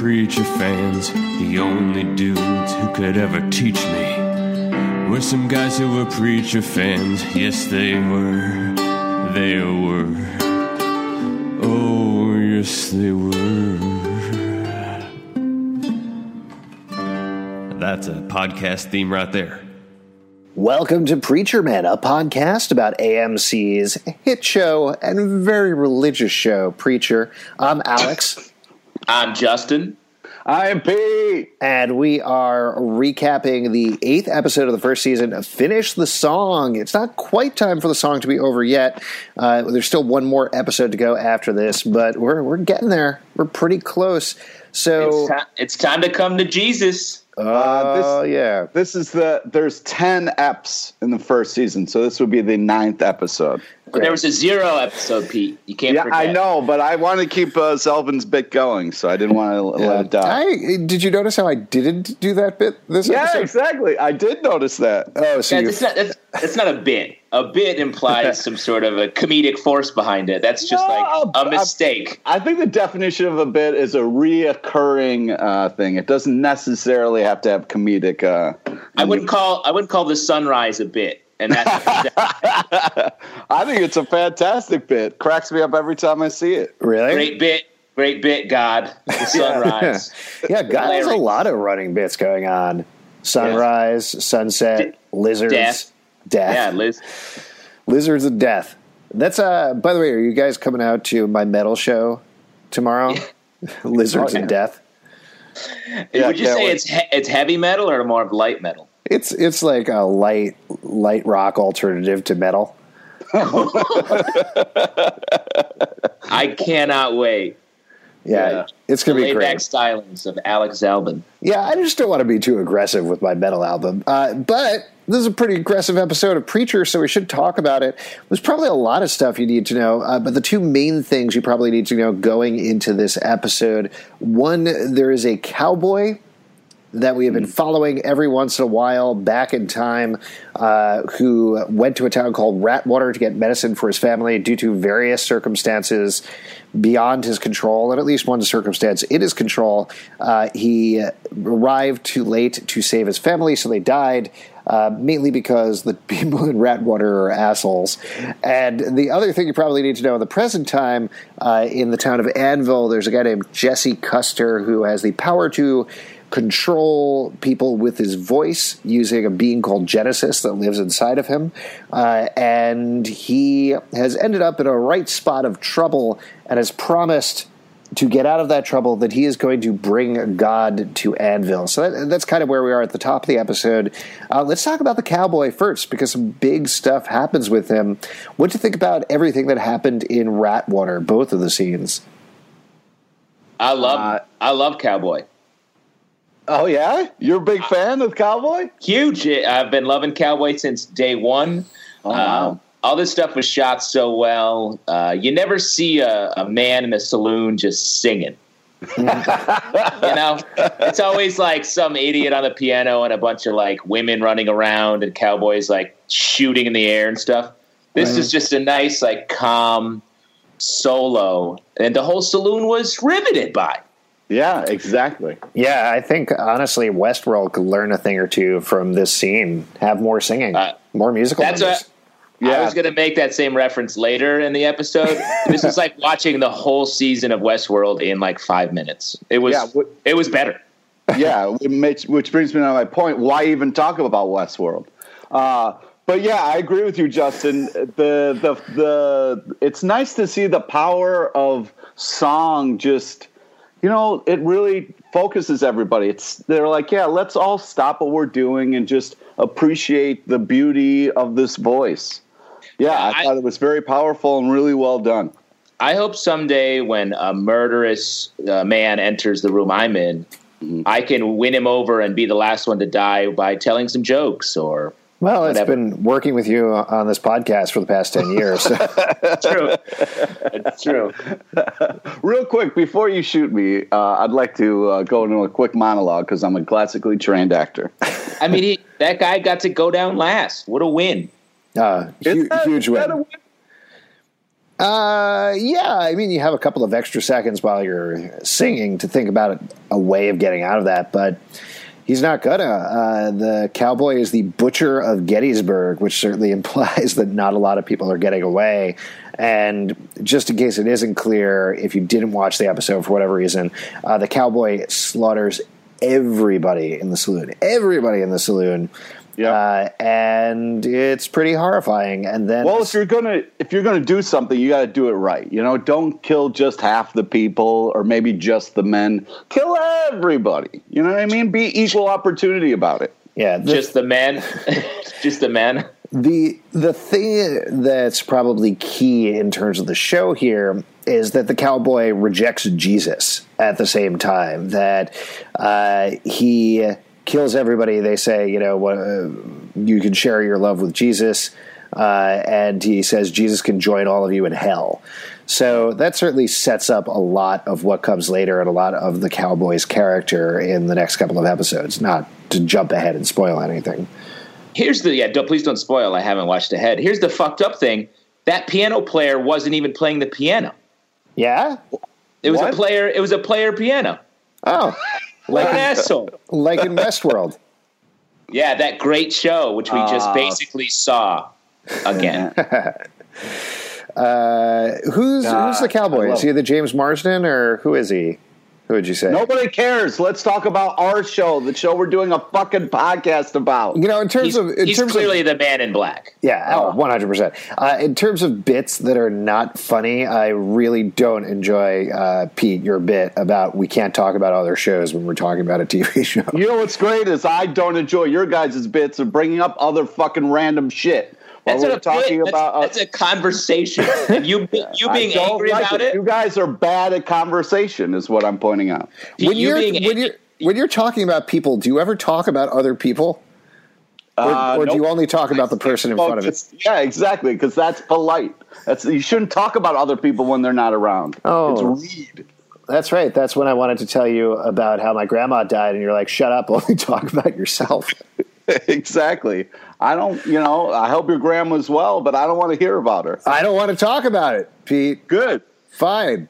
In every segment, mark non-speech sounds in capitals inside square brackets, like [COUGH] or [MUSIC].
Preacher fans. The only dudes who could ever teach me were some guys who were preacher fans. Yes, they were. They were. Oh, yes, they were. That's a podcast theme right there. Welcome to Preacher Man, a podcast about AMC's hit show and very religious show, Preacher. I'm Alex, I'm Justin. I am Pete. and we are recapping the eighth episode of the first season of Finish the Song. It's not quite time for the song to be over yet. Uh, there's still one more episode to go after this, but we're, we're getting there. We're pretty close. So, It's, ti- it's time to come to Jesus. oh, yeah. This is the there's ten eps in the first season, so this would be the ninth episode. But there was a zero episode, Pete. You can't Yeah, forget. I know, but I want to keep uh, Zalben's bit going, so I didn't want to let it die. I, did you notice how I didn't do that bit this yeah, episode? Yeah, exactly. I did notice that. Oh, so That's, it's, not, that's, that's not a bit. A bit implies [LAUGHS] some sort of a comedic force behind it. That's just No, like a mistake. I think the definition of a bit is a reoccurring uh, thing. It doesn't necessarily have to have comedic. Uh, I wouldn't call I wouldn't call the sunrise a bit, and that's [LAUGHS] I think it's a fantastic bit. Cracks me up every time I see it. really? great bit. Great bit, God. The sunrise. [LAUGHS] Yeah, God has a lot of running bits going on. Sunrise, sunset, lizards, death. death, Yeah, Liz. lizards of death. That's uh. By the way, are you guys coming out to my metal show tomorrow? [LAUGHS] lizards Oh, and death. Yeah, Would you say wait. it's he- it's heavy metal or more of light metal? It's it's like a light light rock alternative to metal. [LAUGHS] I cannot wait. Yeah, Yeah. it's gonna be great. stylings of Alex Zalben. Yeah, I just don't want to be too aggressive with my metal album. Uh, but this is a pretty aggressive episode of Preacher, so we should talk about it. There's probably a lot of stuff you need to know, uh, but the two main things you probably need to know going into this episode one, there is a cowboy that we have been following every once in a while back in time uh, who went to a town called Ratwater to get medicine for his family due to various circumstances beyond his control, and at least one circumstance in his control. Uh, he arrived too late to save his family, so they died. Uh, mainly because the [LAUGHS] people in Ratwater are assholes. And the other thing you probably need to know in the present time, uh, in the town of Anvil, there's a guy named Jesse Custer who has the power to control people with his voice using a being called Genesis that lives inside of him. Uh, and he has ended up in a right spot of trouble and has promised to get out of that trouble that he is going to bring God to Anvil. So that, that's kind of where we are at the top of the episode. Uh, let's talk about the cowboy first because some big stuff happens with him. What do you think about everything that happened in Ratwater, both of the scenes? I love Uh, I love Cowboy. Oh yeah, you're a big fan of Cowboy. Huge. I've been loving Cowboy since day one. Oh, wow. Um, all this stuff was shot so well. Uh, you never see a, a man in a saloon just singing. [LAUGHS] you know, it's always like some idiot on the piano and a bunch of like women running around and cowboys like shooting in the air and stuff. This is just a nice, like, calm solo, and the whole saloon was riveted by. Yeah, exactly. Yeah, I think honestly, Westworld could learn a thing or two from this scene. Have more singing, Uh, more musical. That's numbers. what I Yeah. was going to make that same reference later in the episode. [LAUGHS] this is like watching the whole season of Westworld in like five minutes. It was Yeah, what- it was better. [LAUGHS] yeah, it makes, which brings me to my point. Why even talk about Westworld? Uh, but yeah, I agree with you, Justin. The the the it's nice to see the power of song. Just you know, it really focuses everybody. It's they're like, yeah, let's all stop what we're doing and just appreciate the beauty of this voice. Yeah, I, I thought it was very powerful and really well done. I hope someday when a murderous uh, man enters the room I'm in, mm-hmm. I can win him over and be the last one to die by telling some jokes or. Well, it's whatever. been working with you on this podcast for the past 10 years. So. [LAUGHS] true. It's true. Real quick, before you shoot me, uh, I'd like to uh, go into a quick monologue because I'm a classically trained actor. I mean, he, that guy got to go down last. What a win. Uh, hu- that, huge win. Uh, yeah, I mean, you have a couple of extra seconds while you're singing to think about a way of getting out of that, but he's not gonna. Uh, the cowboy is the butcher of Gettysburg, which certainly [LAUGHS] implies that not a lot of people are getting away. And just in case it isn't clear, if you didn't watch the episode for whatever reason, uh, the cowboy slaughters everybody in the saloon. Everybody in the saloon yeah, uh, and it's pretty horrifying. And then, well, if you're gonna if you're gonna do something, you got to do it right. You know, don't kill just half the people or maybe just the men. Kill everybody. You know what I mean? Be equal opportunity about it. Yeah, the, just the men, [LAUGHS] just the men. The the thing that's probably key in terms of the show here is that the cowboy rejects Jesus at the same time. That uh, he kills everybody. They say, you know, uh, you can share your love with Jesus. Uh, and he says Jesus can join all of you in hell. So that certainly sets up a lot of what comes later and a lot of the cowboy's character in the next couple of episodes. Not to jump ahead and spoil anything. Here's the yeah. Don't, please don't spoil. I haven't watched ahead. Here's the fucked up thing. That piano player wasn't even playing the piano. Yeah, it was what? a player. It was a player piano. Oh, like an asshole, like in Westworld. Yeah, that great show, which we uh, just ah. basically saw again. [LAUGHS] uh, who's uh, who's the cowboy? Is he the James Marsden or who is he? Who would you say? Nobody cares. Let's talk about our show, the show we're doing a fucking podcast about. You know, in terms he's, of, in he's terms clearly of, the man in black. Yeah, oh, one hundred percent. Uh, in terms of bits that are not funny, I really don't enjoy uh, Pete your bit about we can't talk about other shows when we're talking about a TV [LAUGHS] show. You know what's great is I don't enjoy your guys' bits of bringing up other fucking random shit. That's what we're talking bit, about. That's, that's, a conversation. [LAUGHS] And you you being angry like about it. it. You guys are bad at conversation, is what I'm pointing out. When you are when you're when you're talking about people, do you ever talk about other people? Or, uh, or nope. do you only talk about the person in front of it? Yeah, exactly, because that's polite. That's you shouldn't talk about other people when they're not around. Oh, it's read. That's right. That's when I wanted to tell you about how my grandma died, and you're like, "Shut up! [LAUGHS] Only talk about yourself." [LAUGHS] exactly. I don't, you know, I hope your grandma's well, but I don't want to hear about her. I don't want to talk about it, Pete. Good. Fine.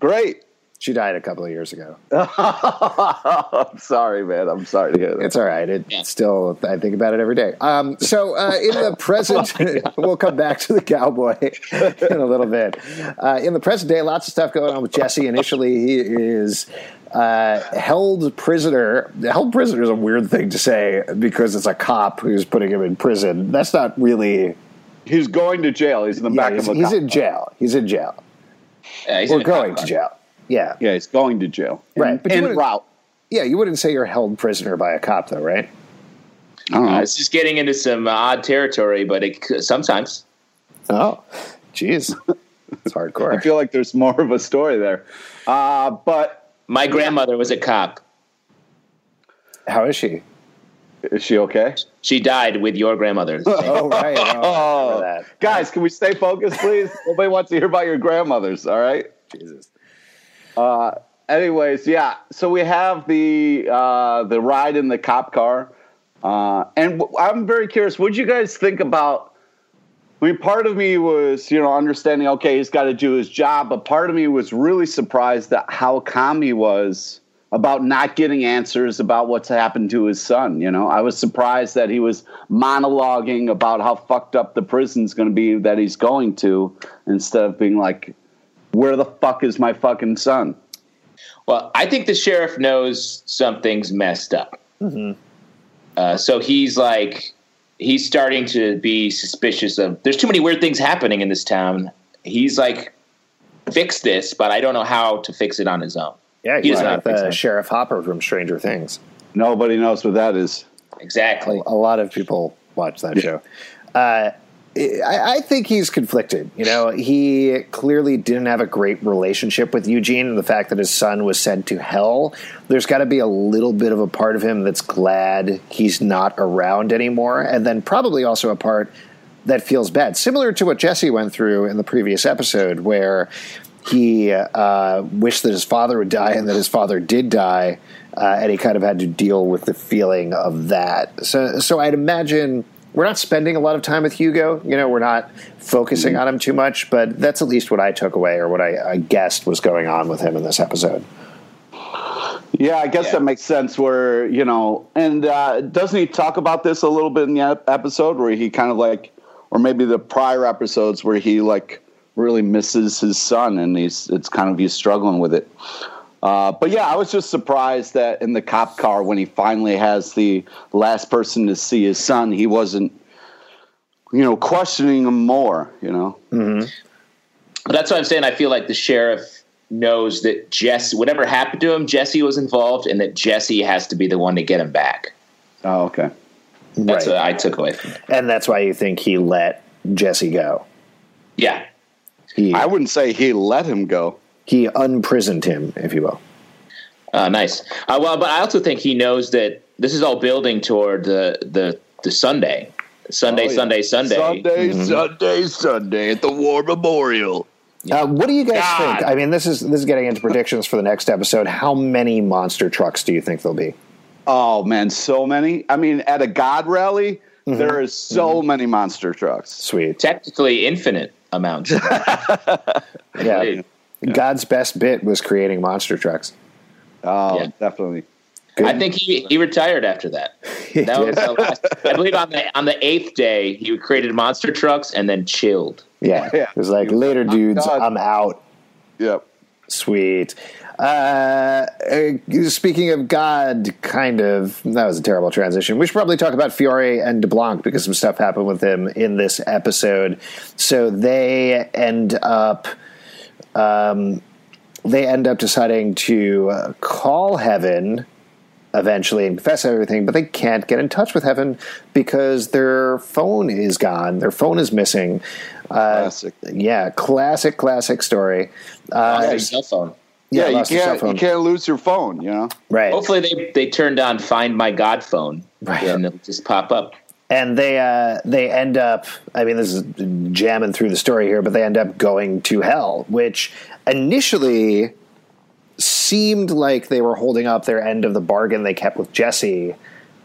Great. She died a couple of years ago. [LAUGHS] I'm sorry, man. I'm sorry to hear that. It's all right. It yeah. still, I think about it every day. Um, so uh, in the [LAUGHS] present, oh [LAUGHS] we'll come back to the cowboy in a little bit. Uh, in the present day, lots of stuff going on with Jesse. Initially, he is uh, held prisoner. Held prisoner is a weird thing to say because it's a cop who's putting him in prison. That's not really. He's going to jail. He's in the yeah, back of the. He's cop. in jail. He's in jail. Yeah, he's We're going to jail. Yeah. Yeah, he's going to jail. In, right. But en route. Yeah, you wouldn't say you're held prisoner by a cop, though, right? I don't know. Uh, it's just getting into some odd territory, but it, sometimes. Oh, jeez. It's hardcore. [LAUGHS] I feel like there's more of a story there. Uh, but my grandmother was a cop. How is she? Is she okay? She died with your grandmother. [LAUGHS] oh, right. [LAUGHS] Oh, Guys, can we stay focused, please? Nobody wants to hear about your grandmothers, all right? Jesus. Uh, anyways, yeah. So we have the uh, the ride in the cop car. Uh, and I'm very curious, what you guys think about I mean, part of me was, you know, understanding, okay, he's got to do his job, but part of me was really surprised at how calm he was about not getting answers about what's happened to his son. You know, I was surprised that he was monologuing about how fucked up the prison's going to be that he's going to instead of being like, where the fuck is my fucking son? Well, I think the sheriff knows something's messed up. Mm-hmm. Uh, so he's like, he's starting to be suspicious of. There's too many weird things happening in this town. He's like, fix this, but I don't know how to fix it on his own. Yeah, he's doesn't like the. Sheriff Hopper from Stranger Things. Nobody knows what that is. Exactly. A lot of people watch that show. Uh, I, I think he's conflicted. You know, he clearly didn't have a great relationship with Eugene, and the fact that his son was sent to hell. There's got to be a little bit of a part of him that's glad he's not around anymore, and then probably also a part that feels bad, similar to what Jesse went through in the previous episode, where he uh, wished that his father would die and that his father did die, uh, and he kind of had to deal with the feeling of that. So, so I'd imagine we're not spending a lot of time with Hugo. You know, we're not focusing on him too much, but that's at least what I took away or what I, I guessed was going on with him in this episode. Yeah, I guess Yeah. that makes sense. Where you know, and uh, doesn't he talk about this a little bit in the episode where he kind of like, or maybe the prior episodes where he like really misses his son and he's it's kind of he's struggling with it. Uh, but yeah, I was just surprised that in the cop car when he finally has the last person to see his son, he wasn't, you know, questioning him more. You know, But that's what I'm saying. I feel like the sheriff knows that Jesse, whatever happened to him, Jesse was involved, and that Jesse has to be the one to get him back. oh okay, That's Right. what I took away from it. And that's why you think he let Jesse go. Yeah. He, I wouldn't say he let him go. He unprisoned him, if you will. Uh, nice. Uh, well, but I also think he knows that this is all building toward the the, the Sunday, Sunday, Oh, yeah. Sunday, Sunday. Sunday, Sunday, Sunday at the War Memorial. Uh, what do you guys God. think? I mean, this is this is getting into predictions for the next episode. How many monster trucks do you think there'll be? Oh man, so many. I mean, at a God rally, there is so many monster trucks. Sweet, Technically, infinite amounts. [LAUGHS] yeah. God's best bit was creating monster trucks. Oh, Yeah. definitely. Good. I think he, he retired after that. [LAUGHS] That was the last, I believe on the on the eighth day he created monster trucks and then chilled. yeah. [LAUGHS] Yeah. It was like later, dudes. God. I'm out. Yep. Sweet. Uh, uh, speaking of God, kind of, that was a terrible transition. We should probably talk about Fiore and DeBlanc because some stuff happened with him in this episode. So they end up, um, they end up deciding to uh, call Heaven eventually and confess everything, but they can't get in touch with Heaven because their phone is gone. Their phone is missing. Uh, Classic. yeah, classic, classic story. Lost Uh, their cell phone. yeah, Yeah, you lost his cell can't you can't lose your phone. You know. Right. Hopefully they they turned on Find My God phone Right. and it'll just pop up. And they uh, they end up. I mean, this is jamming through the story here, but they end up going to hell, which initially seemed like they were holding up their end of the bargain they kept with Jesse.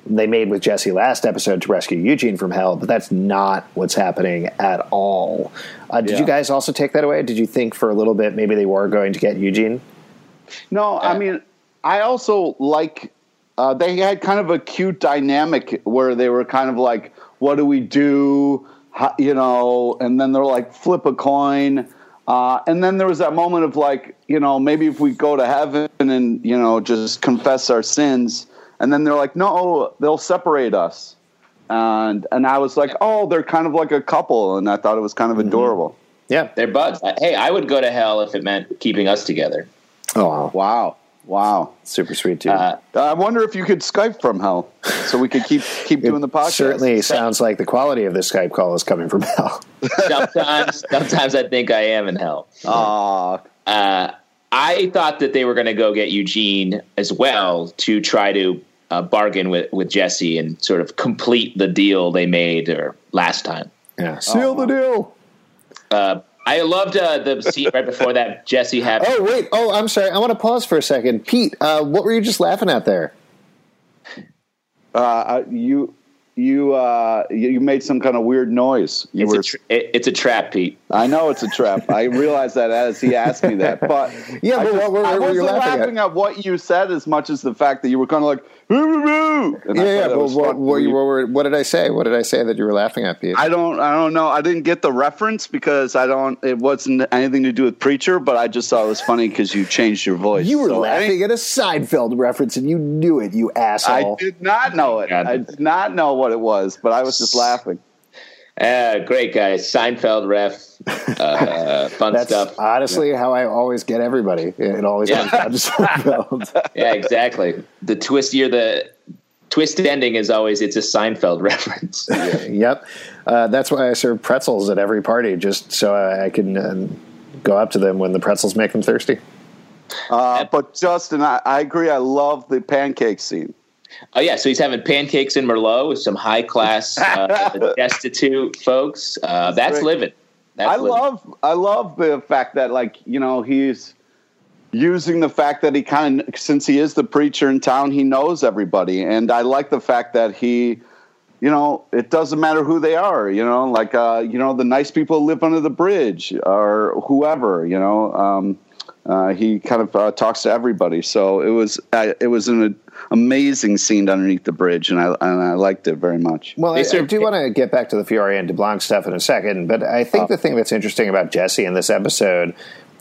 They made with Jesse last episode to rescue Eugene from hell, but that's not what's happening at all. Uh, did Yeah. you guys also take that away? Did you think for a little bit maybe they were going to get Eugene? No, I mean, I also like uh, they had kind of a cute dynamic where they were kind of like, "What do we do?" How, you know, and then they're like, "Flip a coin." Uh, and then there was that moment of like, you know, maybe if we go to heaven and you know just confess our sins, and then they're like, no, they'll separate us, and and I was like, oh, they're kind of like a couple, and I thought it was kind of adorable. Yeah. They're buds. Hey, I would go to hell if it meant keeping us together. Oh, wow. Wow, wow. super sweet too. Uh, I wonder if you could Skype from hell, so we could keep keep [LAUGHS] doing the podcast. Certainly sounds like the quality of this Skype call is coming from hell. [LAUGHS] sometimes, sometimes I think I am in hell. Aw, Uh, I thought that they were going to go get Eugene as well to try to uh, bargain with, with Jesse and sort of complete the deal they made or last time. Yeah. Seal the deal. Uh, I loved uh, the seat right before that Jesse had. Oh wait! Oh, I'm sorry. I want to pause for a second. Pete, uh, what were you just laughing at there? uh, you you uh, you made some kind of weird noise. You it's, were, a tra- it's a trap, Pete. I know it's a trap. I realized that as he asked me that, but [LAUGHS] Yeah, I, but what were- I wasn't laughing laughing at? what you said as much as the fact that you were kind of like. "Roo, roo, roo," yeah, yeah. But what, what, you- what, were, what did I say? What did I say that you were laughing at, Pete? I don't. I don't know. I didn't get the reference because I don't. It wasn't anything to do with preacher, but I just thought it was funny because you changed your voice. you were So laughing at a Seinfeld reference, and you knew it, you asshole. I did not know it. I did not know what what it was, but I was just laughing. Uh, great guys, Seinfeld ref, uh, [LAUGHS] fun That's stuff. honestly how I always get everybody. It always Yeah. comes down to Seinfeld. [LAUGHS] Yeah, exactly. The twist year, the twist ending is always it's a Seinfeld [LAUGHS] reference. yep. Uh, that's why I serve pretzels at every party, just so I, I can uh, go up to them when the pretzels make them thirsty. Uh, but Justin, I, I agree. I love the pancake scene. Oh yeah, so he's having pancakes in Merlot with some high class, uh, [LAUGHS] destitute folks. Uh, that's living. That's I living. love I love the fact that like you know he's using the fact that he kind of since he is the preacher in town he knows everybody and I like the fact that he you know it doesn't matter who they are you know like uh you know the nice people who live under the bridge or whoever you know um uh, he kind of uh, talks to everybody, so it was uh, it was an amazing scene underneath the bridge, and I and I liked it very much. Well, I, They I do want to get back to the Fiore and DeBlanc stuff in a second, but I think oh. the thing that's interesting about Jesse in this episode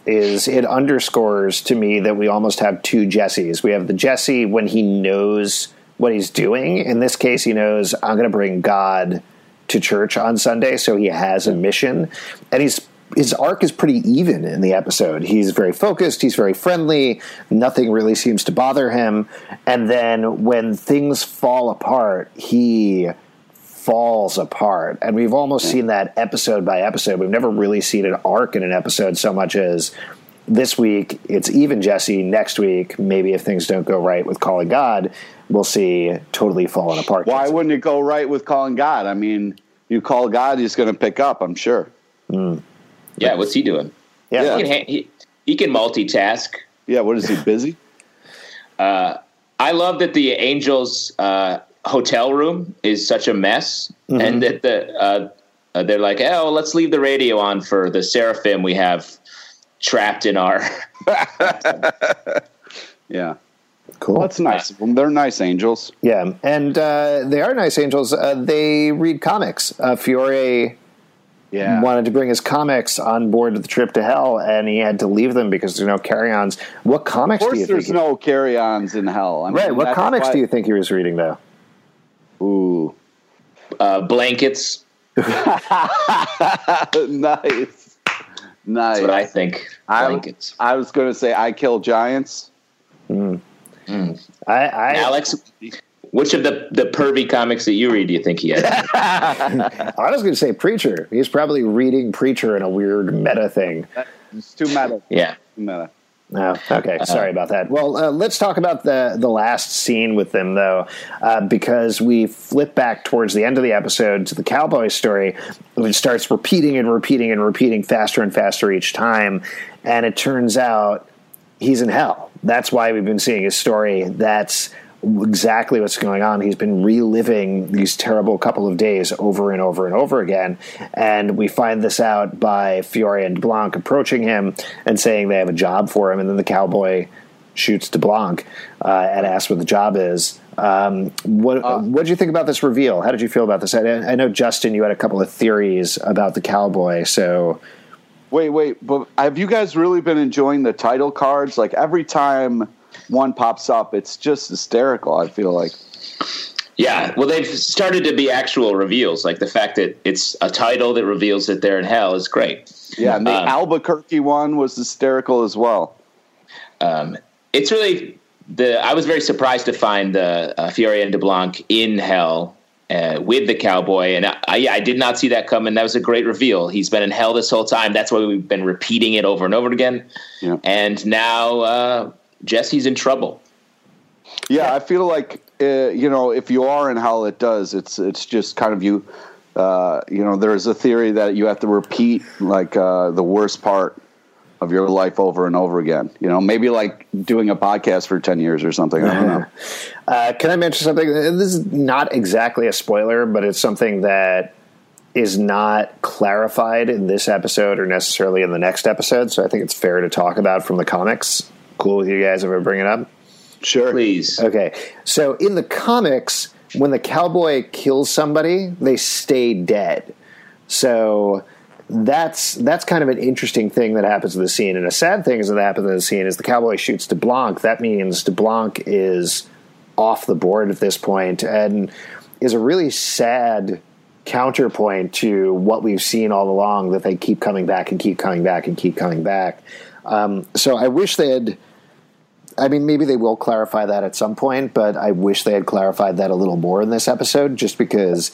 is it underscores to me that we almost have two Jessies. We have the Jesse when he knows what he's doing. In this case, he knows I'm going to bring God to church on Sunday, so he has a mission, and he's his arc is pretty even in the episode. He's very focused, he's very friendly, nothing really seems to bother him. And then when things fall apart, he falls apart. And we've almost seen that episode by episode. We've never really seen an arc in an episode so much as this week it's even Jesse. Next week, maybe if things don't go right with calling God, we'll see totally falling apart. Why wouldn't it go right with calling God? I mean, you call God, he's going to pick up. I'm sure. Hmm. Yeah, what's he doing? Yeah. Yeah. He can, he, he can multitask. Yeah, what is he busy? [LAUGHS] I love that the Angels' uh, hotel room is such a mess, and that the uh, uh, they're like, oh, let's leave the radio on for the seraphim we have trapped in our. [LAUGHS] Yeah, Cool. that's nice. of 'em. They're nice angels. Yeah, and uh, they are nice angels. Uh, they read comics. Uh, Fiore Yeah, wanted to bring his comics on board the trip to hell, and he had to leave them because there's no carry-ons. What comics of do you course. There's think? no carry-ons in hell. I mean, right. What comics why- do you think he was reading, though? Ooh, Uh, blankets. nice, [LAUGHS] nice. That's what I think. I, Blankets. I was going to say I kill giants. I, I Alex, which of the the pervy comics that you read do you think he had? [LAUGHS] [LAUGHS] I was going to say Preacher. He's probably reading Preacher in a weird meta thing. It's too meta. yeah. Too meta. Oh, okay. Sorry about that. Well, uh, let's talk about the the last scene with them, though, uh, because we flip back towards the end of the episode to the cowboy story, which starts repeating and repeating and repeating faster and faster each time, and it turns out he's in hell. That's why we've been seeing his story. That's exactly what's going on. He's been reliving these terrible couple of days over and over and over again. And we find this out by Fiore and Blanc approaching him and saying they have a job for him. And then the cowboy shoots DeBlanc uh, and asks what the job is. Um, what what did you think about this reveal? How did you feel about this? I, I know Justin, you had a couple of theories about the cowboy. So Wait, wait, but have you guys really been enjoying the title cards? Like every time one pops up, it's just hysterical. I feel like. Yeah, well, they've started to be actual reveals. Like the fact that it's a title that reveals that they're in hell is great. Yeah, and the Um, Albuquerque one was hysterical as well. Um, it's really the. I was very surprised to find the uh, Fiore and DeBlanc in hell uh, with the cowboy, and I, I, yeah, I did not see that coming. That was a great reveal. He's been in hell this whole time. That's why we've been repeating it over and over again. Yeah. And now uh, Jesse's in trouble. Yeah, I feel like uh, you know if you are in hell, it does. It's it's just kind of you. Uh, you know, there's a theory that you have to repeat like uh, the worst part of your life over and over again. You know, maybe like doing a podcast for ten years or something. I don't know. [LAUGHS] Uh, can I mention something? This is not exactly a spoiler, but it's something that is not clarified in this episode or necessarily in the next episode. So I think it's fair to talk about from the comics. Cool with you guys if I bring it up? Sure. Please. Okay. So in the comics, when the cowboy kills somebody, they stay dead. So that's that's kind of an interesting thing that happens in the scene. And a sad thing is that happens in the scene is the cowboy shoots DeBlanc. That means DeBlanc is off the board at this. And is a really sad counterpoint to what we've seen all along that they keep coming back and keep coming back and keep coming back. Um, so I wish they had. I mean, maybe they will clarify that at some point, but I wish they had clarified that a little more in this episode, just because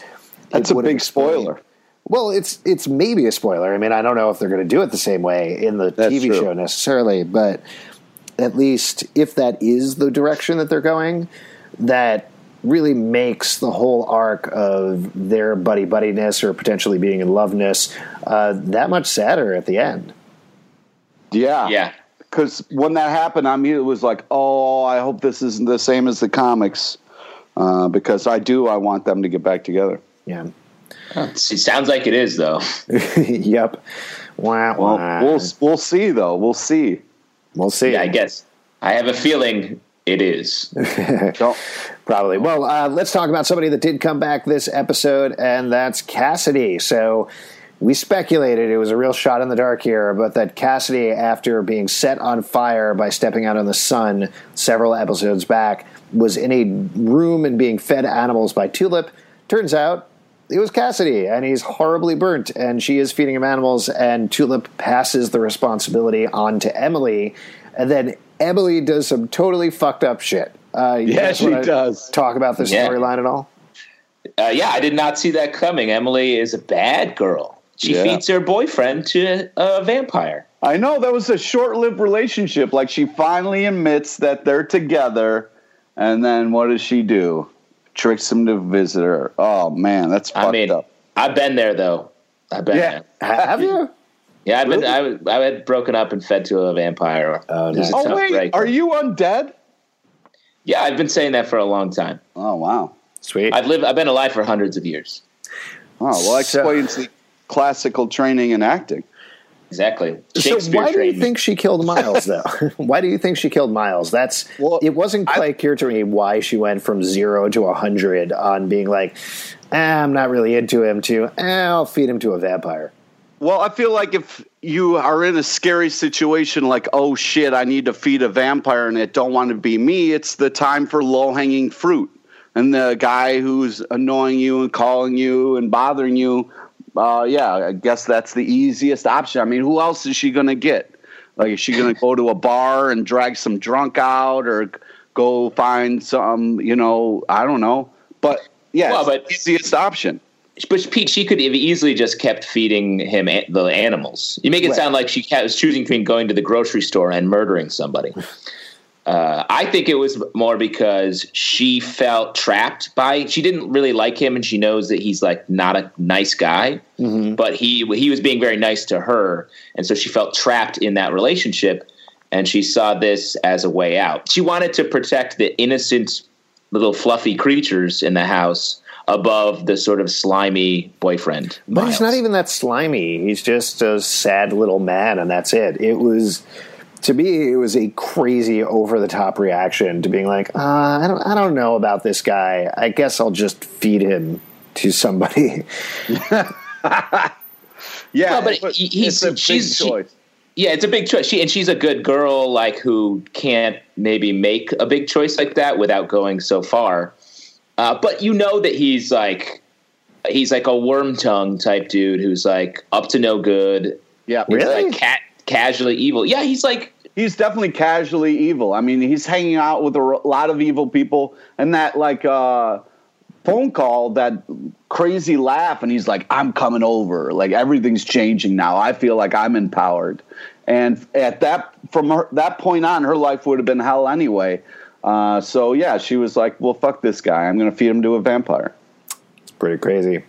that's a big spoiler. Well, it's it's maybe a spoiler. I mean, I don't know if they're going to do it the same way in the That's TV true. show necessarily, but at least if that is the direction that they're going, that really makes the whole arc of their buddy buddiness or potentially being in loveness uh, that much sadder at the end. Yeah. Yeah. Because when that happened, I mean, it was like, oh, I hope this isn't the same as the comics. Uh, because I do, I want them to get back together. Yeah. It sounds like it is, though. [LAUGHS] yep. Wah, Well, wah. we'll we'll see though. We'll see. we'll see. Yeah, I guess. I have a feeling it is. [LAUGHS] Probably. Well, uh, let's talk about somebody that did come back this episode, and that's Cassidy. So we speculated it was a real shot in the dark here, but that Cassidy, after being set on fire by stepping out in the sun several episodes back, was in a room and being fed animals by Tulip. Turns out it was Cassidy, and he's horribly burnt, and she is feeding him animals, and Tulip passes the responsibility on to Emily, and then Emily does some totally fucked up shit. Uh, Yeah, she does. Talk about the Yeah. storyline at all? Uh, yeah, I did not see that coming. Emily is a bad girl. She Yeah. feeds her boyfriend to a vampire. I know that was a short-lived relationship. Like she finally admits that they're together, and then what does she do? Tricks him to visit her. Oh man, that's fucked I mean, up. I've been there though. I've been Yeah. there. Have you? Yeah, I've Really? been. I, I had broken up and fed to a vampire. Oh, It was a nice. Oh tough wait, break. are you undead? Yeah, I've been saying that for a long time. Oh wow. Sweet. I've lived. I've been alive for hundreds of years. Oh well, that So- explains the classical training in acting. Exactly. so Shakespeare why do you think she killed [LAUGHS] Miles, though? [LAUGHS] why do you think she killed Miles? That's Well, it wasn't I- quite clear to me why she went from zero to a hundred on being like, eh, I'm not really into him. To eh, I'll feed him to a vampire. Well, I feel like if you are in a scary situation, like oh shit, I need to feed a vampire, and it don't want to be me, it's the time for low hanging fruit. And the guy who's annoying you and calling you and bothering you, uh, yeah, I guess that's the easiest option. I mean, who else is she gonna get? Like, is she gonna go to a bar and drag some drunk out, or go find some, you know, I don't know. But yeah, Well, but- the easiest option. But Pete, she could have easily just kept feeding him a- the animals. You make it Right. sound like she was choosing between going to the grocery store and murdering somebody. Uh, I think it was more because she felt trapped by. She didn't really like him, and she knows that he's like not a nice guy. But he he was being very nice to her, and so she felt trapped in that relationship. And she saw this as a way out. She wanted to protect the innocent little fluffy creatures in the house above the sort of slimy boyfriend. But he's not even that slimy. He's just a sad little man, and that's it. It was to me, it was a crazy, over the top reaction to being like, uh, I don't, I don't know about this guy. I guess I'll just feed him to somebody. [LAUGHS] Yeah, Well, but he- he's- it's a big she's- she- choice. Yeah, it's a big choice. She and she's a good girl, like who can't maybe make a big choice like that without going so far. Uh, but you know that he's like he's like a Wormtongue type dude who's like up to no good. Yeah, He's Really? like cat casually evil. Yeah, he's like he's definitely casually evil. I mean, he's hanging out with a lot of evil people, and that like uh, phone call, that crazy laugh, and he's like, "I'm coming over. Like everything's changing now. I feel like I'm empowered." And at that, from her, that point on, her life would have been hell anyway. Uh, so yeah, she was like, "Well, fuck this guy. I'm going to feed him to a vampire." Pretty crazy.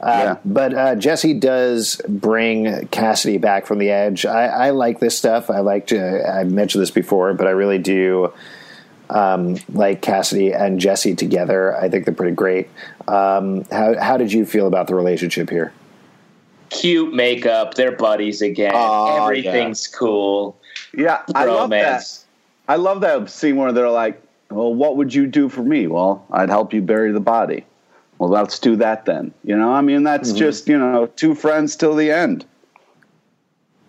Uh, Yeah. But uh, Jesse does bring Cassidy back from the edge. I, I like this stuff. I like to. I've mentioned this before, but I really do um, like Cassidy and Jesse together. I think they're pretty great. Um, how how did you feel about the relationship here? cute makeup. They're buddies again. Oh, Everything's cool. Yeah, I love that. I love that scene where they're like, "Well, what would you do for me?" Well, I'd help you bury the body. Well, let's do that then. You know, I mean, that's just you know two friends till the end.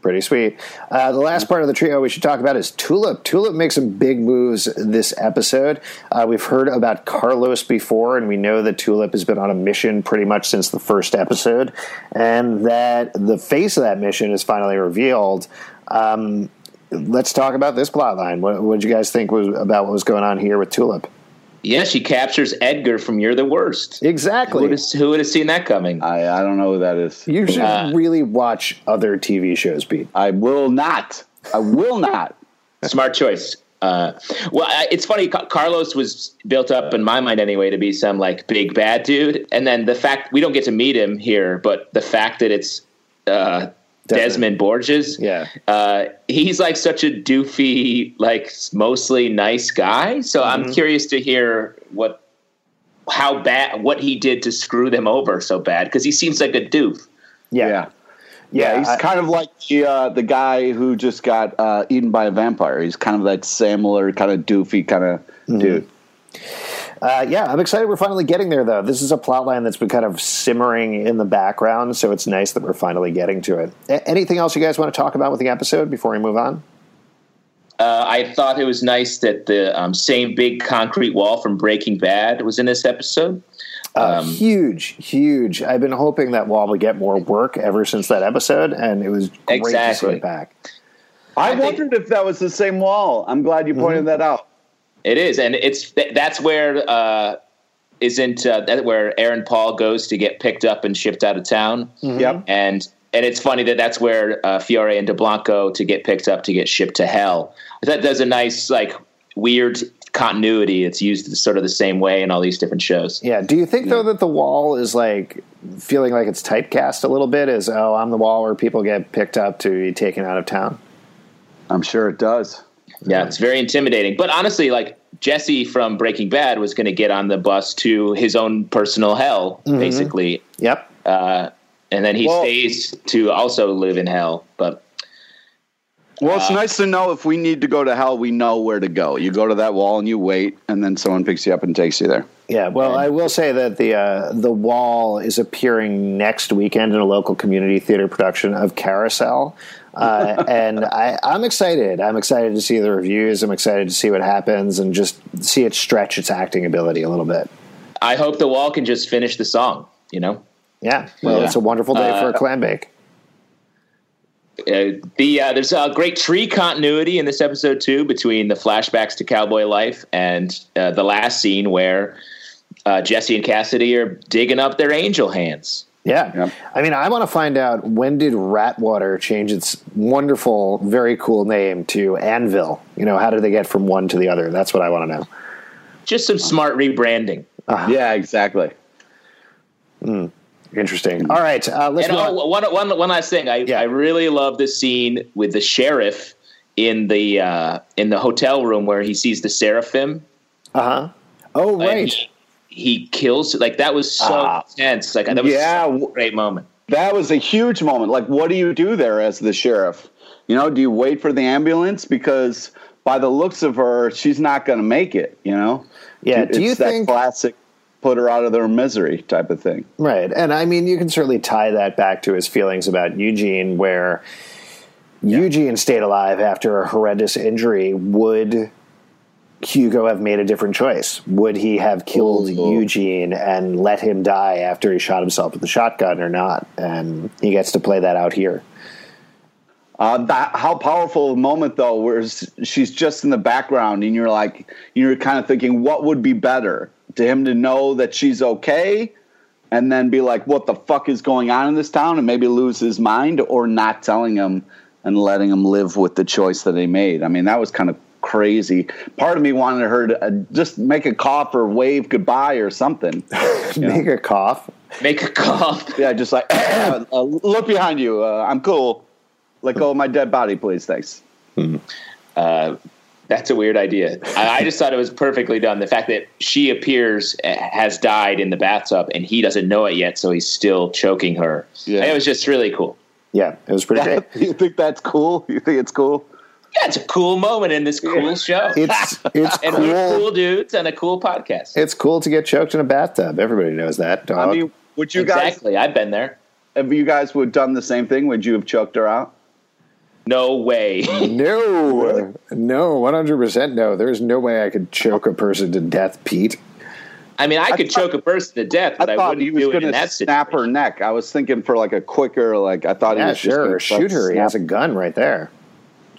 Pretty sweet. Uh, the last part of the trio we should talk about is Tulip. Tulip makes some big moves this episode. Uh, we've heard about Carlos before, and we know that Tulip has been on a mission pretty much since the first episode, and that the face of that mission is finally revealed. Um, let's talk about this plot line. What did you guys think was about what was going on here with Tulip? Yeah, she captures Edgar from You're the Worst. Exactly. Who would have, who would have seen that coming? I, I don't know who that is. You should Uh, really watch other TV shows, Pete. I will not. I will not. [LAUGHS] Smart choice. Uh, well, I- it's funny. Carlos was built up in my mind anyway to be some like big bad dude, and then the fact we don't get to meet him here, but the fact that it's uh, Desmond. Desmin Borges, Yeah. uh, he's like such a doofy, like mostly nice guy. So Mm-hmm. I'm curious to hear what, how bad, what he did to screw them over so bad because he seems like a doof. Yeah. Yeah. Yeah, Yeah, he's I- kind of like the uh, the guy who just got uh, eaten by a vampire. He's kind of that similar, kind of doofy kind of Mm-hmm. dude. Uh, yeah, I'm excited we're finally getting there, though. This is a plot line that's been kind of simmering in the background, so it's nice that we're finally getting to it. A- anything else you guys want to talk about with the episode before we move on? Uh, I thought it was nice that the um, same big concrete wall from Breaking Bad was in this episode. Uh, Um, huge, huge. I've been hoping that wall would get more work ever since that episode, and it was great to see Exactly. it back. I, I think- wondered if that was the same wall. I'm glad you pointed that out. It is, and it's th- that's where uh, isn't uh, that where Aaron Paul goes to get picked up and shipped out of town, Yep. and and it's funny that that's where uh, Fiore and DeBlanco to get picked up to get shipped to hell. That does a nice like weird continuity. It's used sort of the same way in all these different shows. Yeah. Do you think though that the wall is like feeling like it's typecast a little bit? As oh, I'm the wall where people get picked up to be taken out of town. I'm sure it does. Yeah, it's very intimidating. But honestly, like Jesse from Breaking Bad was going to get on the bus to his own personal hell, basically, Yep. uh, and then he Well- stays to also live in hell. But Well, it's nice to know if we need to go to hell, we know where to go. You go to that wall and you wait, and then someone picks you up and takes you there. Yeah, well, I will say that the uh, the wall is appearing next weekend in a local community theater production of Carousel, uh, [LAUGHS] and I, I'm excited. I'm excited to see the reviews. I'm excited to see what happens and just see it stretch its acting ability a little bit. I hope the wall can just finish the song. You know, Yeah, well, Yeah. it's a wonderful day for a Uh, clam bake. Uh, the uh, there's a great tree continuity in this episode too between the flashbacks to cowboy life and uh, the last scene where uh, Jesse and Cassidy are digging up their angel hands. Yeah, Yep. I mean, I want to find out when did Ratwater change its wonderful, very cool name to Anvil? You know, how did they get from one to the other? That's what I want to know. Just some smart rebranding. Yeah, exactly. Interesting. All right, uh, let's And move on. one, one, one last thing, I, Yeah. I really love this scene with the sheriff in the uh, in the hotel room where he sees the seraphim. Uh huh. Oh, right. He, he kills like that was so intense. Like that was Yeah. such a great moment. That was a huge moment. Like, what do you do there as the sheriff? You know, do you wait for the ambulance? Because by the looks of her, she's not going to make it, you know? Yeah, It's do you that think- classic put her out of their misery type of thing? Right. And I mean, you can certainly tie that back to his feelings about Eugene, where Eugene stayed alive after a horrendous injury. Would Hugo have made a different choice? Would he have killed Ooh. Eugene and let him die after he shot himself with the shotgun or not? And he gets to play that out here. Uh, that, how powerful a moment though, where she's just in the background, and you're like, you're kind of thinking, what would be better to him to know that she's okay, and then be like, what the fuck is going on in this town, and maybe lose his mind, or not telling him and letting him live with the choice that he made. I mean, that was kind of crazy. Part of me wanted her to uh, just make a cough or wave goodbye or something. [LAUGHS] Make a cough. Make a cough. [LAUGHS] yeah, just like [CLEARS THROAT] uh, look behind you. Uh, I'm cool. Let go of my dead body, please. Thanks. Uh, that's a weird idea. I, I just thought it was perfectly done. The fact that she appears uh, has died in the bathtub and he doesn't know it yet, so he's still choking her. Yeah. It was just really cool. Yeah, it was pretty great. [LAUGHS] you think that's cool? You think it's cool? Yeah, it's a cool moment in this cool show. It's it's [LAUGHS] and we're cool. cool dudes and a cool podcast. It's cool to get choked in a bathtub. Everybody knows that. Dog. I mean, would you guys exactly. I've been there. Have you guys would have done the same thing? Would you have choked her out? No way. [LAUGHS] No, no, one hundred percent no. There's no way I could choke a person to death, Pete. I mean, I could choke a person to death, I but I, thought wouldn't he was do it going in to that snap her neck. I was thinking for like a quicker, like I thought he Yeah, was just sure. gonna Shoot her. He has a gun right there.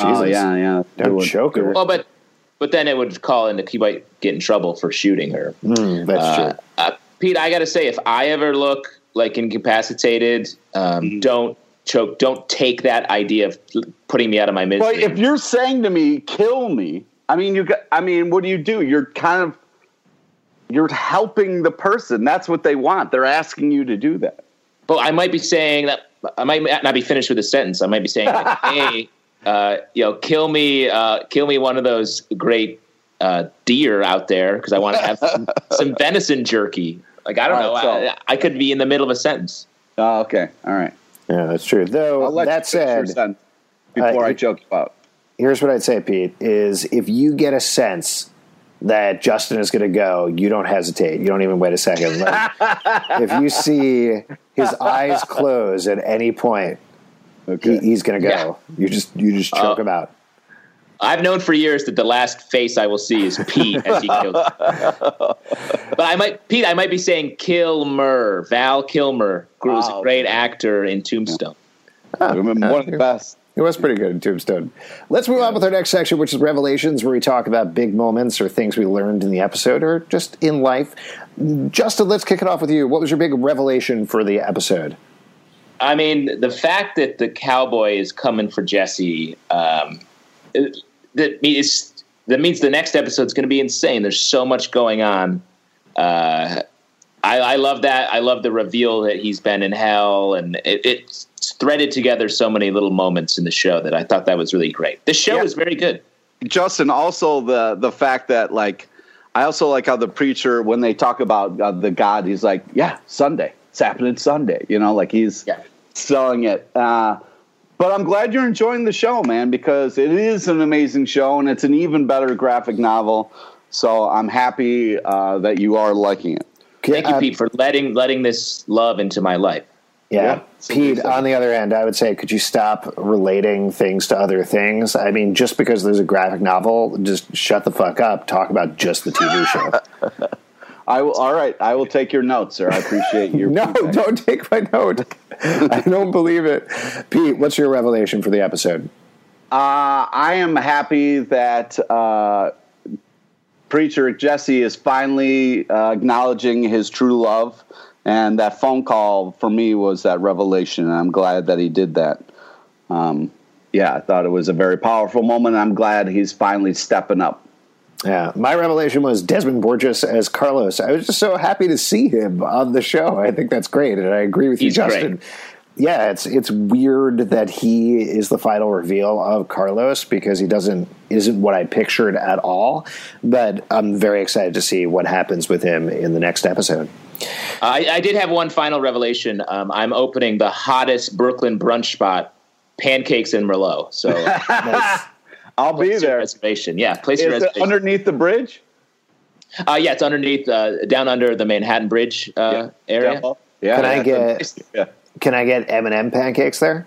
Oh yeah, yeah. Don't Do it. choke her. Well, but but then it would call into he might get in trouble for shooting her. Mm, that's Uh, true. uh, Pete, I got to say, if I ever look like incapacitated, um, Mm-hmm. don't choke. Don't take that idea of putting me out of my But misery. if you're saying to me, "Kill me," I mean, you. Got, I mean, what do you do? You're kind of you're helping the person. That's what they want. They're asking you to do that. But I might be saying that I might not be finished with the sentence. I might be saying, like, [LAUGHS] "Hey, uh, you know, kill me, uh, kill me one of those great uh, deer out there because I want to have some, [LAUGHS] some venison jerky." Like I don't All know. right, so- I, I could be in the middle of a sentence. Oh, okay, all right. Yeah, that's true. I'll Though let that said, before uh, I choke you out. here's what I'd say, Pete: is if you get a sense that Justin is going to go, you don't hesitate. You don't even wait a second. Like, [LAUGHS] if you see his eyes close at any point, he, he's going to go. You just you just choke Oh. him out. I've known for years that the last face I will see is Pete as he kills. [LAUGHS] but I might, Pete, I might be saying Kilmer, Val Kilmer, who was Oh. a great actor in Tombstone. I remember one of the best. It was pretty good in Tombstone. Let's move on with our next section, which is Revelations, where we talk about big moments or things we learned in the episode or just in life. Justin, let's kick it off with you. What was your big revelation for the episode? I mean, the fact that the cowboy is coming for Jesse, um, it- that means that means the next episode's going to be insane. There's so much going on. Uh, I, I love that. I love the reveal that he's been in hell, and it, it's threaded together so many little moments in the show that I thought that was really great. The show Yeah. is very good. Justin, also the the fact that like I also like how the preacher when they talk about uh, the God, he's like, yeah, Sunday, it's happening Sunday. You know, like he's Yeah. selling it. Uh, but I'm glad you're enjoying the show, man, because it is an amazing show and it's an even better graphic novel. So I'm happy uh, that you are liking it. Thank you, Uh, Pete, for letting letting this love into my life. Yeah. Yeah. Pete, on the other end, I would say, could you stop relating things to other things? I mean, just because there's a graphic novel, just shut the fuck up. Talk about just the TV show. [LAUGHS] I will. All right, I will take your notes, sir. I appreciate your. [LAUGHS] no, feedback. don't take my note. [LAUGHS] I don't believe it. Pete, what's your revelation for the episode? Uh, I am happy that uh, preacher Jesse is finally uh, acknowledging his true love, and that phone call for me was that revelation, and I'm glad that he did that. Um, yeah, I thought it was a very powerful moment. I'm glad he's finally stepping up. Yeah, my revelation was Desmin Borges as Carlos. I was just so happy to see him on the show. I think that's great, and I agree with you, He's great. Justin. Yeah, it's it's weird that he is the final reveal of Carlos because he doesn't isn't what I pictured at all. But I'm very excited to see what happens with him in the next episode. I, I did have one final revelation. Um, I'm opening the hottest Brooklyn brunch spot, Pancakes and Merlot. So [LAUGHS] I'll be place your there. reservation. Yeah, place your Is it reservation. underneath the bridge? uh, yeah, it's underneath, uh, down under the Manhattan Bridge uh, area. Yeah. Can I get- Yeah. Can I get M and M pancakes there?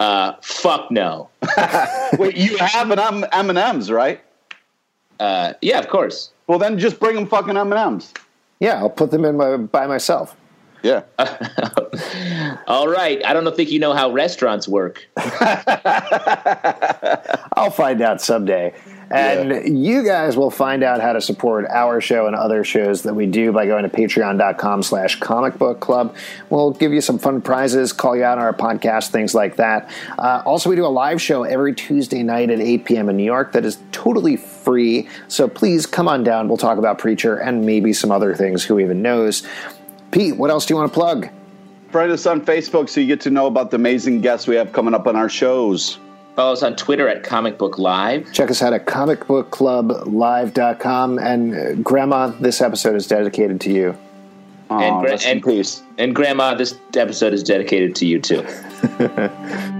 Uh, fuck no. [LAUGHS] Wait, you have an M and M's, right? Uh, yeah, of course. Well, then just bring them fucking M and M's. Yeah, I'll put them in my, by myself. Yeah. [LAUGHS] All right. I don't think you know how restaurants work. [LAUGHS] I'll find out someday. And you guys will find out how to support our show and other shows that we do by going to patreon.com slash comic book club. We'll give you some fun prizes, call you out on our podcast, things like that. Uh, also, we do a live show every Tuesday night at 8 p.m. in New York that is totally free. So please come on down. We'll talk about Preacher and maybe some other things. Who even knows? Pete, what else do you want to plug? Friend us on Facebook so you get to know about the amazing guests we have coming up on our shows. Follow us on Twitter at Comic Book Live. Check us out at comicbookclublive.com. And uh, Grandma, this episode is dedicated to you. Oh, And gra- and- peace. And Grandma, this episode is dedicated to you too. [LAUGHS]